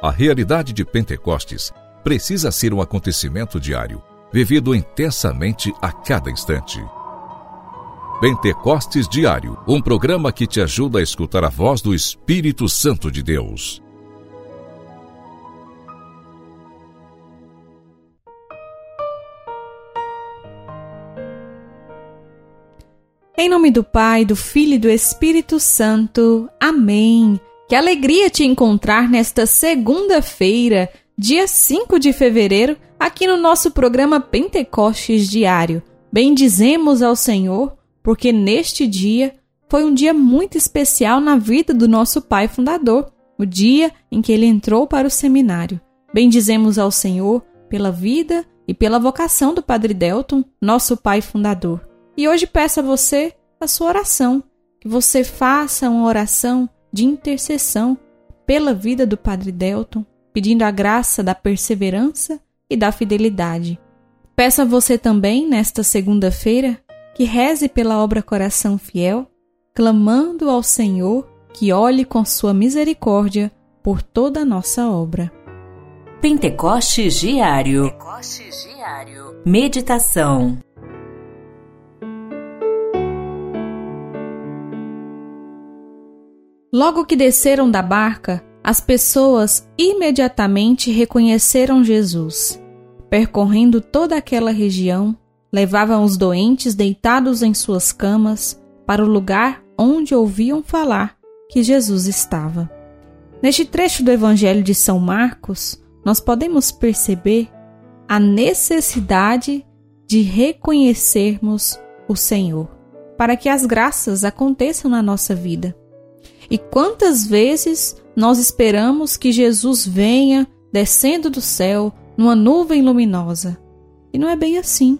A realidade de Pentecostes precisa ser um acontecimento diário, vivido intensamente a cada instante. Pentecostes Diário, um programa que te ajuda a escutar a voz do Espírito Santo de Deus. Em nome do Pai, do Filho e do Espírito Santo. Amém. Que alegria te encontrar nesta segunda-feira, dia 5 de fevereiro, aqui no nosso programa Pentecostes Diário. Bendizemos ao Senhor, porque neste dia foi um dia muito especial na vida do nosso pai fundador, o dia em que ele entrou para o seminário. Bendizemos ao Senhor pela vida e pela vocação do Padre Delton, nosso pai fundador. E hoje peço a você a sua oração, que você faça uma oração de intercessão pela vida do Padre Delton, pedindo a graça da perseverança e da fidelidade. Peço a você também, nesta segunda-feira, que reze pela obra Coração Fiel, clamando ao Senhor que olhe com sua misericórdia por toda a nossa obra. Pentecostes Diário. Pentecostes Diário. Meditação. Logo que desceram da barca, as pessoas imediatamente reconheceram Jesus. Percorrendo toda aquela região, levavam os doentes deitados em suas camas para o lugar onde ouviam falar que Jesus estava. Neste trecho do Evangelho de São Marcos, nós podemos perceber a necessidade de reconhecermos o Senhor, para que as graças aconteçam na nossa vida. E quantas vezes nós esperamos que Jesus venha descendo do céu numa nuvem luminosa? E não é bem assim.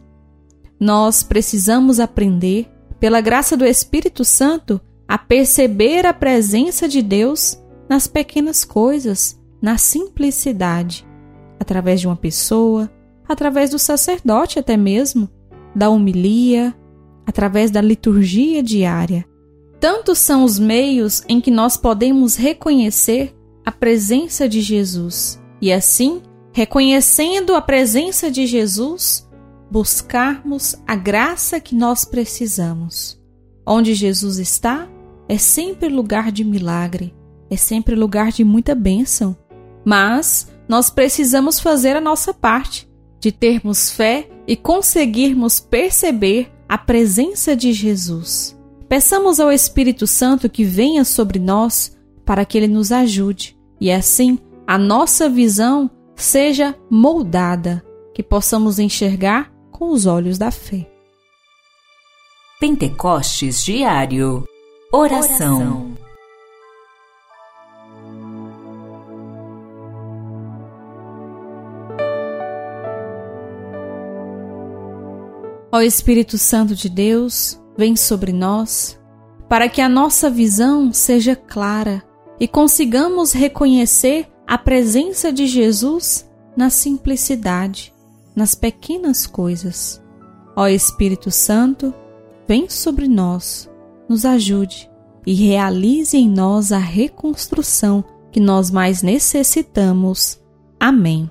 Nós precisamos aprender, pela graça do Espírito Santo, a perceber a presença de Deus nas pequenas coisas, na simplicidade, através de uma pessoa, através do sacerdote até mesmo, da homilia, através da liturgia diária. Tantos são os meios em que nós podemos reconhecer a presença de Jesus e assim, reconhecendo a presença de Jesus, buscarmos a graça que nós precisamos. Onde Jesus está é sempre lugar de milagre, é sempre lugar de muita bênção. Mas nós precisamos fazer a nossa parte, de termos fé e conseguirmos perceber a presença de Jesus. Peçamos ao Espírito Santo que venha sobre nós para que ele nos ajude e assim a nossa visão seja moldada, que possamos enxergar com os olhos da fé. Pentecostes Diário Oração, Ó Espírito Santo de Deus, vem sobre nós, para que a nossa visão seja clara e consigamos reconhecer a presença de Jesus na simplicidade, nas pequenas coisas. Ó Espírito Santo, vem sobre nós, nos ajude e realize em nós a reconstrução que nós mais necessitamos. Amém.